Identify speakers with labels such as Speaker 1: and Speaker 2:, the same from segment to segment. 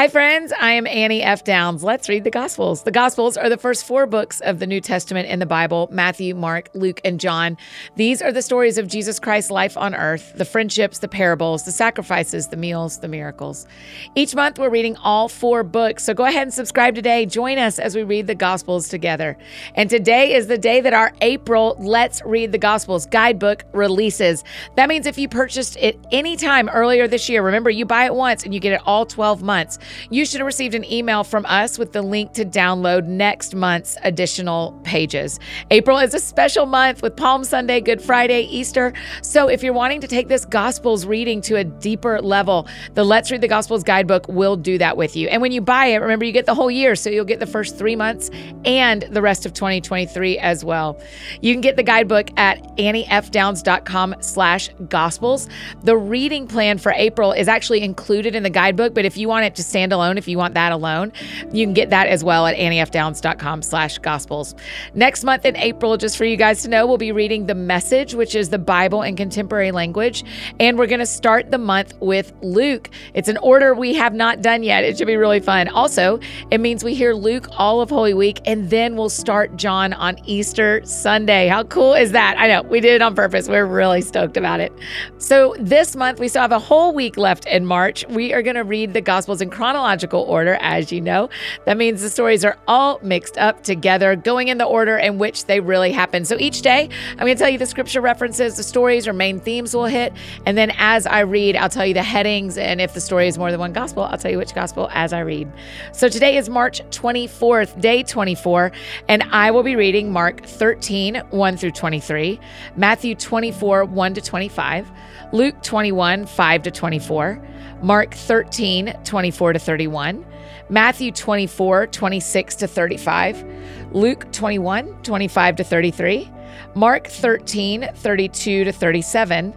Speaker 1: Hi, friends. I am Annie F. Downs. Let's read the Gospels. The Gospels are the first four books of the New Testament in the Bible Matthew, Mark, Luke, and John. These are the stories of Jesus Christ's life on earth the friendships, the parables, the sacrifices, the meals, the miracles. Each month, we're reading all four books. So go ahead and subscribe today. Join us as we read the Gospels together. And today is the day that our April Let's Read the Gospels guidebook releases. That means if you purchased it anytime earlier this year, remember you buy it once and you get it all 12 months. You should have received an email from us with the link to download next month's additional pages. April is a special month with Palm Sunday, Good Friday, Easter. So if you're wanting to take this Gospels reading to a deeper level, the Let's Read the Gospels guidebook will do that with you. And when you buy it, remember you get the whole year. So you'll get the first three months and the rest of 2023 as well. You can get the guidebook at anniefdowns.com slash gospels. The reading plan for April is actually included in the guidebook, but if you want it to stand alone, if you want that alone, you can get that as well at anniefdowns.com slash gospels. Next month in April, just for you guys to know, we'll be reading The Message, which is the Bible in contemporary language. And we're going to start the month with Luke. It's an order we have not done yet. It should be really fun. Also, it means we hear Luke all of Holy Week, and then we'll start John on Easter Sunday. How cool is that? I know we did it on purpose. We're really stoked about it. So this month, we still have a whole week left in March. We are going to read the Gospels in chronological order, as you know. That means the stories are all mixed up together, going in the order in which they really happen. So each day, I'm going to tell you the scripture references, the stories or main themes will hit. And then as I read, I'll tell you the headings. And if the story is more than one gospel, I'll tell you which gospel as I read. So today is March 24th, day 24, and I will be reading Mark 13, 1 through 23, Matthew 24, 1 to 25, Luke 21, 5 to 24. Mark 13, 24 to 31, Matthew 24, 26 to 35, Luke 21, 25 to 33, Mark 13, 32 to 37,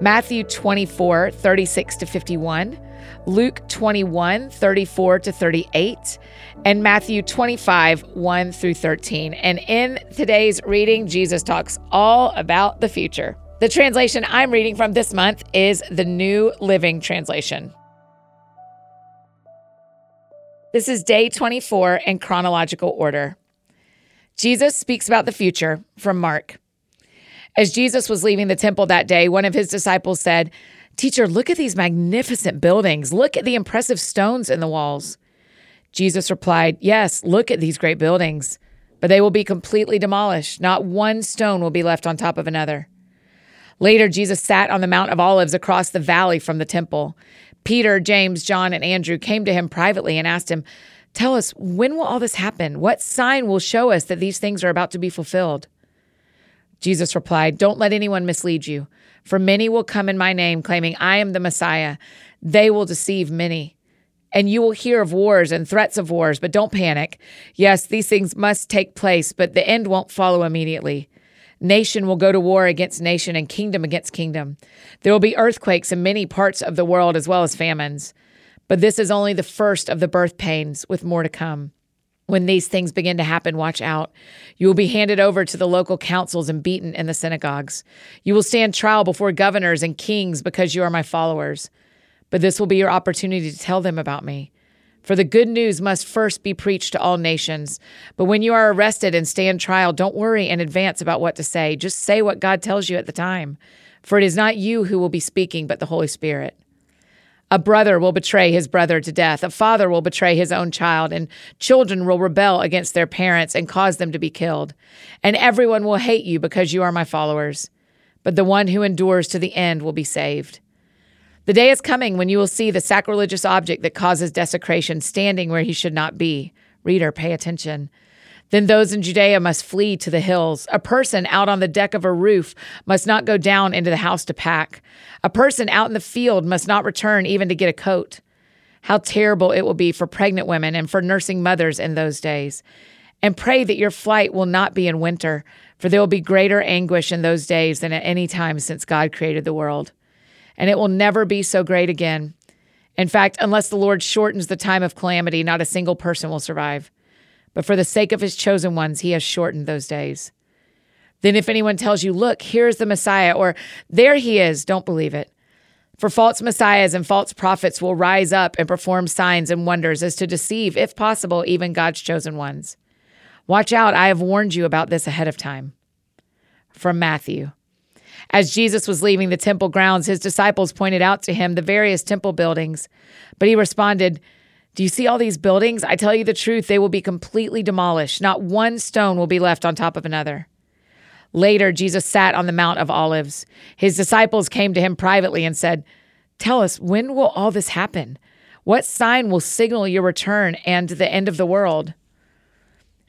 Speaker 1: Matthew 24, 36 to 51, Luke 21, 34 to 38, and Matthew 25, 1 through 13. And in today's reading, Jesus talks all about the future. The translation I'm reading from this month is the New Living Translation. This is day 24 in chronological order. Jesus speaks about the future from Mark. As Jesus was leaving the temple that day, one of his disciples said, Teacher, look at these magnificent buildings. Look at the impressive stones in the walls. Jesus replied, Yes, look at these great buildings, but they will be completely demolished. Not one stone will be left on top of another. Later, Jesus sat on the Mount of Olives across the valley from the temple. Peter, James, John, and Andrew came to him privately and asked him, Tell us, when will all this happen? What sign will show us that these things are about to be fulfilled? Jesus replied, Don't let anyone mislead you, for many will come in my name, claiming, I am the Messiah. They will deceive many. And you will hear of wars and threats of wars, but don't panic. Yes, these things must take place, but the end won't follow immediately. Nation will go to war against nation and kingdom against kingdom. There will be earthquakes in many parts of the world as well as famines. But this is only the first of the birth pains, with more to come. When these things begin to happen, watch out. You will be handed over to the local councils and beaten in the synagogues. You will stand trial before governors and kings because you are my followers. But this will be your opportunity to tell them about me. For the good news must first be preached to all nations. But when you are arrested and stand trial, don't worry in advance about what to say. Just say what God tells you at the time. For it is not you who will be speaking, but the Holy Spirit. A brother will betray his brother to death. A father will betray his own child, and children will rebel against their parents and cause them to be killed. And everyone will hate you because you are my followers. But the one who endures to the end will be saved. The day is coming when you will see the sacrilegious object that causes desecration standing where he should not be. Reader, pay attention. Then those in Judea must flee to the hills. A person out on the deck of a roof must not go down into the house to pack. A person out in the field must not return even to get a coat. How terrible it will be for pregnant women and for nursing mothers in those days. And pray that your flight will not be in winter, for there will be greater anguish in those days than at any time since God created the world and it will never be so great again. In fact, unless the Lord shortens the time of calamity, not a single person will survive. But for the sake of his chosen ones, he has shortened those days. Then, if anyone tells you, Look, here's the Messiah, or there he is, don't believe it. For false messiahs and false prophets will rise up and perform signs and wonders as to deceive, if possible, even God's chosen ones. Watch out, I have warned you about this ahead of time. From Matthew. As Jesus was leaving the temple grounds, his disciples pointed out to him the various temple buildings. But he responded, Do you see all these buildings? I tell you the truth, they will be completely demolished. Not one stone will be left on top of another. Later, Jesus sat on the Mount of Olives. His disciples came to him privately and said, Tell us, when will all this happen? What sign will signal your return and the end of the world?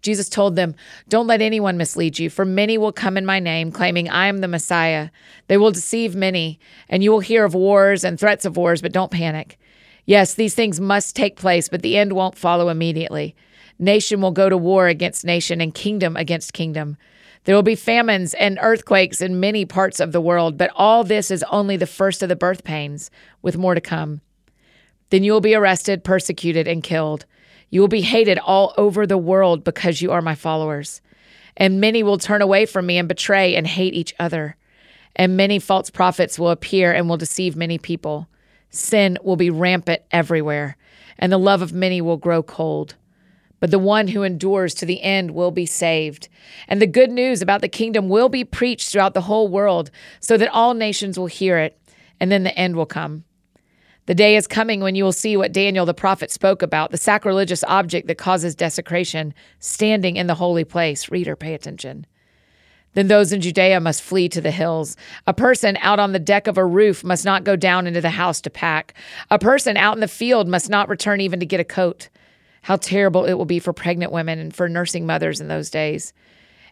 Speaker 1: Jesus told them, Don't let anyone mislead you, for many will come in my name, claiming I am the Messiah. They will deceive many, and you will hear of wars and threats of wars, but don't panic. Yes, these things must take place, but the end won't follow immediately. Nation will go to war against nation, and kingdom against kingdom. There will be famines and earthquakes in many parts of the world, but all this is only the first of the birth pains, with more to come. Then you will be arrested, persecuted, and killed. You will be hated all over the world because you are my followers. And many will turn away from me and betray and hate each other. And many false prophets will appear and will deceive many people. Sin will be rampant everywhere, and the love of many will grow cold. But the one who endures to the end will be saved. And the good news about the kingdom will be preached throughout the whole world so that all nations will hear it, and then the end will come. The day is coming when you will see what Daniel the prophet spoke about the sacrilegious object that causes desecration standing in the holy place. Reader, pay attention. Then those in Judea must flee to the hills. A person out on the deck of a roof must not go down into the house to pack. A person out in the field must not return even to get a coat. How terrible it will be for pregnant women and for nursing mothers in those days.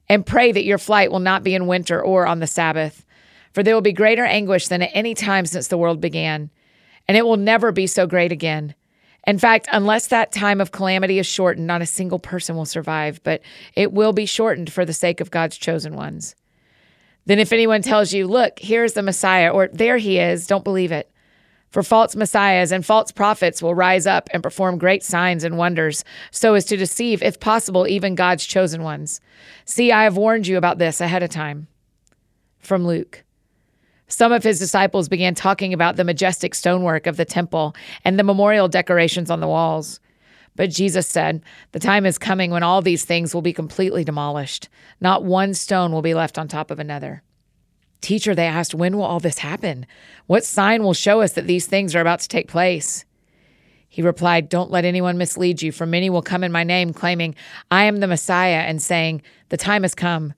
Speaker 1: And pray that your flight will not be in winter or on the Sabbath, for there will be greater anguish than at any time since the world began and it will never be so great again. In fact, unless that time of calamity is shortened, not a single person will survive, but it will be shortened for the sake of God's chosen ones. Then, if anyone tells you, Look, here's the Messiah, or there he is, don't believe it. For false messiahs and false prophets will rise up and perform great signs and wonders, so as to deceive, if possible, even God's chosen ones. See, I have warned you about this ahead of time. From Luke. Some of his disciples began talking about the majestic stonework of the temple and the memorial decorations on the walls. But Jesus said, The time is coming when all these things will be completely demolished. Not one stone will be left on top of another. Teacher, they asked, When will all this happen? What sign will show us that these things are about to take place? He replied, Don't let anyone mislead you, for many will come in my name, claiming, I am the Messiah, and saying, The time has come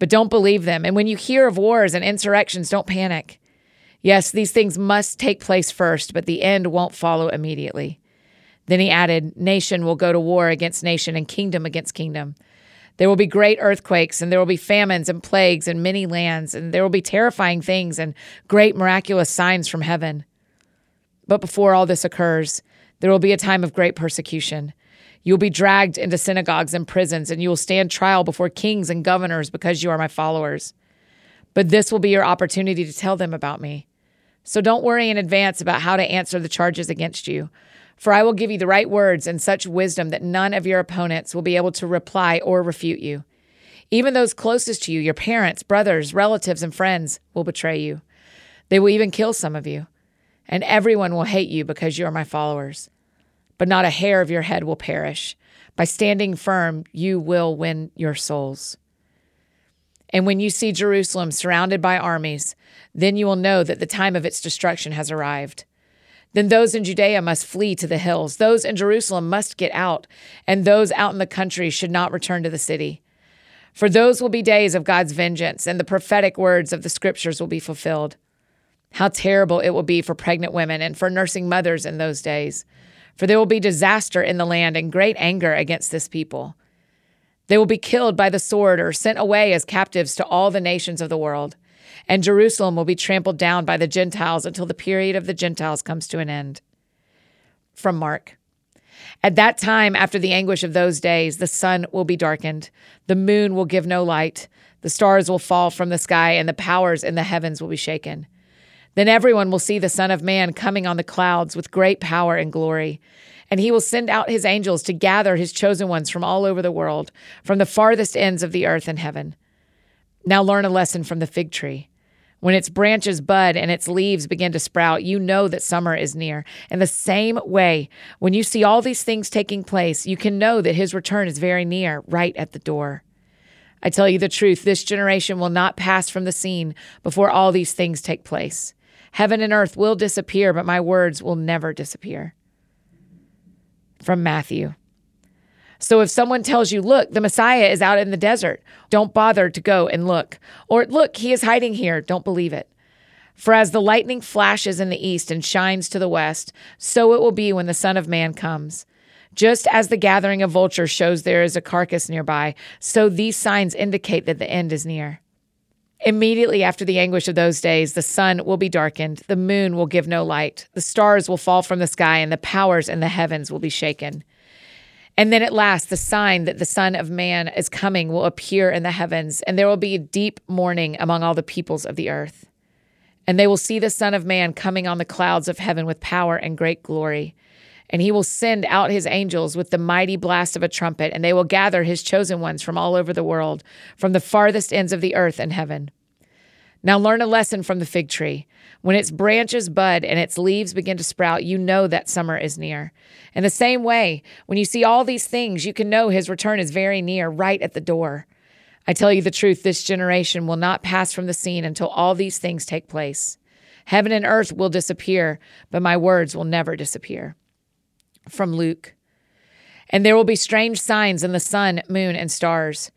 Speaker 1: but don't believe them. And when you hear of wars and insurrections, don't panic. Yes, these things must take place first, but the end won't follow immediately. Then he added, Nation will go to war against nation and kingdom against kingdom. There will be great earthquakes, and there will be famines and plagues in many lands, and there will be terrifying things and great miraculous signs from heaven. But before all this occurs, there will be a time of great persecution. You will be dragged into synagogues and prisons, and you will stand trial before kings and governors because you are my followers. But this will be your opportunity to tell them about me. So don't worry in advance about how to answer the charges against you, for I will give you the right words and such wisdom that none of your opponents will be able to reply or refute you. Even those closest to you, your parents, brothers, relatives, and friends, will betray you. They will even kill some of you, and everyone will hate you because you are my followers but not a hair of your head will perish. By standing firm, you will win your souls. And when you see Jerusalem surrounded by armies, then you will know that the time of its destruction has arrived. Then those in Judea must flee to the hills. Those in Jerusalem must get out, and those out in the country should not return to the city. For those will be days of God's vengeance, and the prophetic words of the scriptures will be fulfilled. How terrible it will be for pregnant women and for nursing mothers in those days for there will be disaster in the land and great anger against this people. They will be killed by the sword or sent away as captives to all the nations of the world. And Jerusalem will be trampled down by the Gentiles until the period of the Gentiles comes to an end. From Mark. At that time, after the anguish of those days, the sun will be darkened, the moon will give no light, the stars will fall from the sky, and the powers in the heavens will be shaken. Then everyone will see the Son of Man coming on the clouds with great power and glory. And he will send out his angels to gather his chosen ones from all over the world, from the farthest ends of the earth and heaven. Now learn a lesson from the fig tree. When its branches bud and its leaves begin to sprout, you know that summer is near. In the same way, when you see all these things taking place, you can know that his return is very near, right at the door. I tell you the truth, this generation will not pass from the scene before all these things take place. Heaven and earth will disappear, but my words will never disappear. From Matthew. So if someone tells you, look, the Messiah is out in the desert, don't bother to go and look. Or look, he is hiding here, don't believe it. For as the lightning flashes in the east and shines to the west, so it will be when the Son of Man comes. Just as the gathering of vultures shows there is a carcass nearby, so these signs indicate that the end is near. Immediately after the anguish of those days, the sun will be darkened, the moon will give no light, the stars will fall from the sky, and the powers in the heavens will be shaken. And then at last, the sign that the Son of Man is coming will appear in the heavens, and there will be a deep mourning among all the peoples of the earth. And they will see the Son of Man coming on the clouds of heaven with power and great glory. And he will send out his angels with the mighty blast of a trumpet, and they will gather his chosen ones from all over the world, from the farthest ends of the earth and heaven. Now learn a lesson from the fig tree. When its branches bud and its leaves begin to sprout, you know that summer is near. In the same way, when you see all these things, you can know his return is very near, right at the door. I tell you the truth, this generation will not pass from the scene until all these things take place. Heaven and earth will disappear, but my words will never disappear. From Luke. And there will be strange signs in the sun, moon, and stars.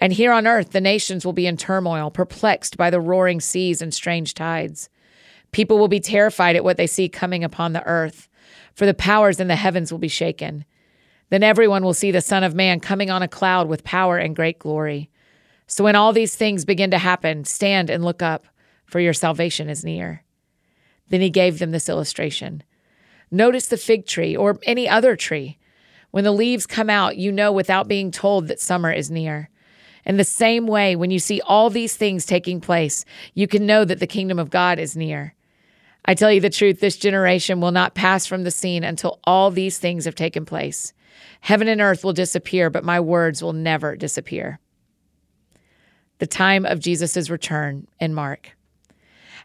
Speaker 1: And here on earth, the nations will be in turmoil, perplexed by the roaring seas and strange tides. People will be terrified at what they see coming upon the earth, for the powers in the heavens will be shaken. Then everyone will see the Son of Man coming on a cloud with power and great glory. So when all these things begin to happen, stand and look up, for your salvation is near. Then he gave them this illustration Notice the fig tree or any other tree. When the leaves come out, you know without being told that summer is near. In the same way, when you see all these things taking place, you can know that the kingdom of God is near. I tell you the truth, this generation will not pass from the scene until all these things have taken place. Heaven and earth will disappear, but my words will never disappear. The time of Jesus' return in Mark.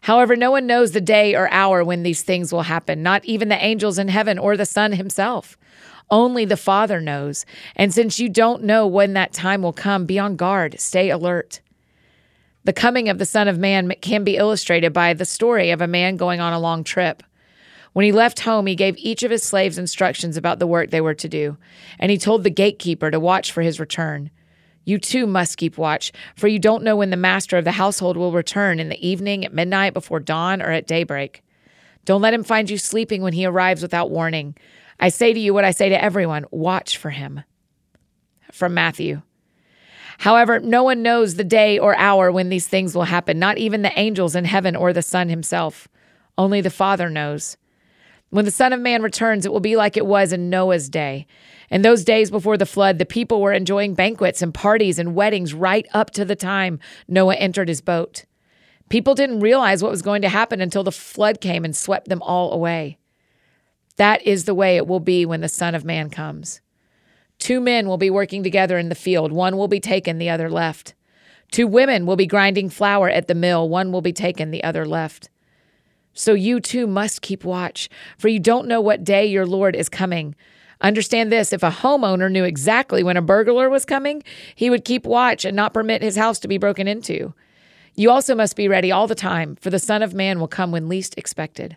Speaker 1: However, no one knows the day or hour when these things will happen, not even the angels in heaven or the Son himself. Only the Father knows. And since you don't know when that time will come, be on guard, stay alert. The coming of the Son of Man can be illustrated by the story of a man going on a long trip. When he left home, he gave each of his slaves instructions about the work they were to do, and he told the gatekeeper to watch for his return. You too must keep watch, for you don't know when the master of the household will return in the evening, at midnight, before dawn, or at daybreak. Don't let him find you sleeping when he arrives without warning. I say to you what I say to everyone watch for him. From Matthew. However, no one knows the day or hour when these things will happen, not even the angels in heaven or the Son himself. Only the Father knows. When the Son of Man returns, it will be like it was in Noah's day. In those days before the flood, the people were enjoying banquets and parties and weddings right up to the time Noah entered his boat. People didn't realize what was going to happen until the flood came and swept them all away. That is the way it will be when the Son of Man comes. Two men will be working together in the field, one will be taken, the other left. Two women will be grinding flour at the mill, one will be taken, the other left. So you too must keep watch, for you don't know what day your Lord is coming. Understand this if a homeowner knew exactly when a burglar was coming, he would keep watch and not permit his house to be broken into. You also must be ready all the time, for the Son of Man will come when least expected.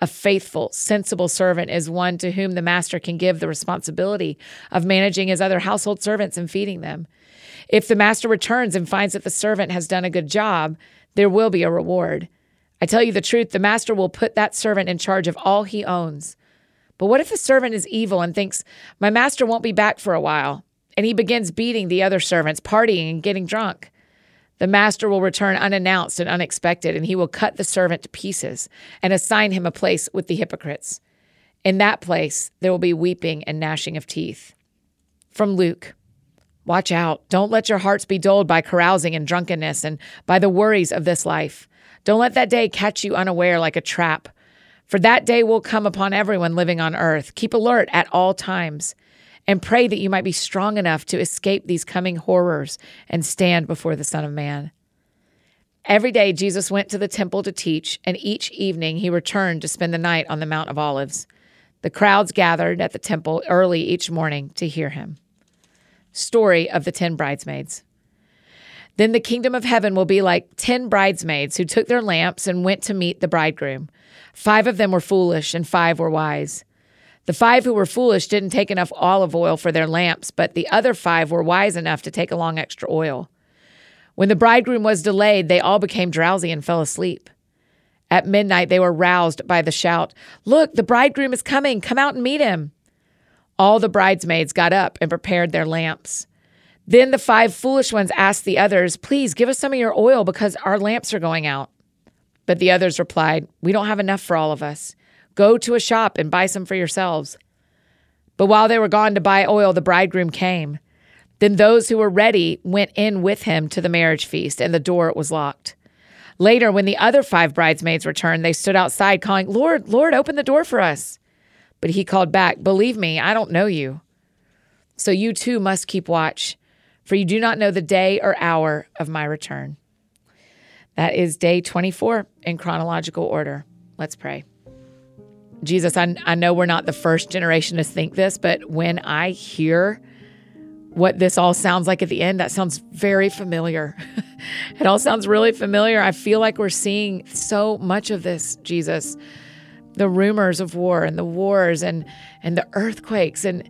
Speaker 1: A faithful, sensible servant is one to whom the master can give the responsibility of managing his other household servants and feeding them. If the master returns and finds that the servant has done a good job, there will be a reward. I tell you the truth, the master will put that servant in charge of all he owns. But what if the servant is evil and thinks, My master won't be back for a while? And he begins beating the other servants, partying and getting drunk. The master will return unannounced and unexpected, and he will cut the servant to pieces and assign him a place with the hypocrites. In that place, there will be weeping and gnashing of teeth. From Luke Watch out. Don't let your hearts be dulled by carousing and drunkenness and by the worries of this life. Don't let that day catch you unaware like a trap. For that day will come upon everyone living on earth. Keep alert at all times and pray that you might be strong enough to escape these coming horrors and stand before the Son of Man. Every day, Jesus went to the temple to teach, and each evening he returned to spend the night on the Mount of Olives. The crowds gathered at the temple early each morning to hear him. Story of the Ten Bridesmaids. Then the kingdom of heaven will be like ten bridesmaids who took their lamps and went to meet the bridegroom. Five of them were foolish, and five were wise. The five who were foolish didn't take enough olive oil for their lamps, but the other five were wise enough to take along extra oil. When the bridegroom was delayed, they all became drowsy and fell asleep. At midnight, they were roused by the shout Look, the bridegroom is coming. Come out and meet him. All the bridesmaids got up and prepared their lamps. Then the five foolish ones asked the others, Please give us some of your oil because our lamps are going out. But the others replied, We don't have enough for all of us. Go to a shop and buy some for yourselves. But while they were gone to buy oil, the bridegroom came. Then those who were ready went in with him to the marriage feast, and the door was locked. Later, when the other five bridesmaids returned, they stood outside calling, Lord, Lord, open the door for us. But he called back, Believe me, I don't know you. So you too must keep watch, for you do not know the day or hour of my return. That is day 24 in chronological order. Let's pray. Jesus, I, I know we're not the first generation to think this, but when I hear what this all sounds like at the end, that sounds very familiar. it all sounds really familiar. I feel like we're seeing so much of this, Jesus. The rumors of war and the wars and and the earthquakes and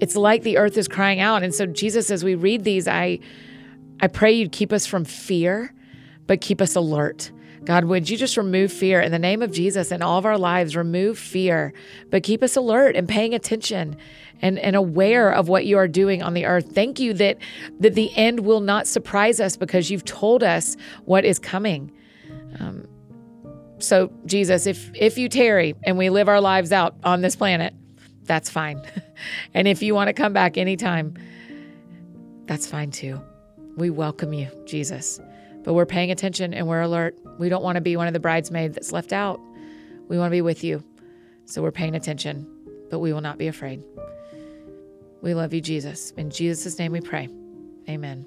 Speaker 1: it's like the earth is crying out. And so Jesus as we read these, I I pray you'd keep us from fear, but keep us alert. God, would you just remove fear in the name of Jesus in all of our lives? Remove fear, but keep us alert and paying attention and, and aware of what you are doing on the earth. Thank you that, that the end will not surprise us because you've told us what is coming. Um, so, Jesus, if, if you tarry and we live our lives out on this planet, that's fine. and if you want to come back anytime, that's fine too. We welcome you, Jesus. But we're paying attention and we're alert. We don't want to be one of the bridesmaids that's left out. We want to be with you. So we're paying attention, but we will not be afraid. We love you, Jesus. In Jesus' name we pray. Amen.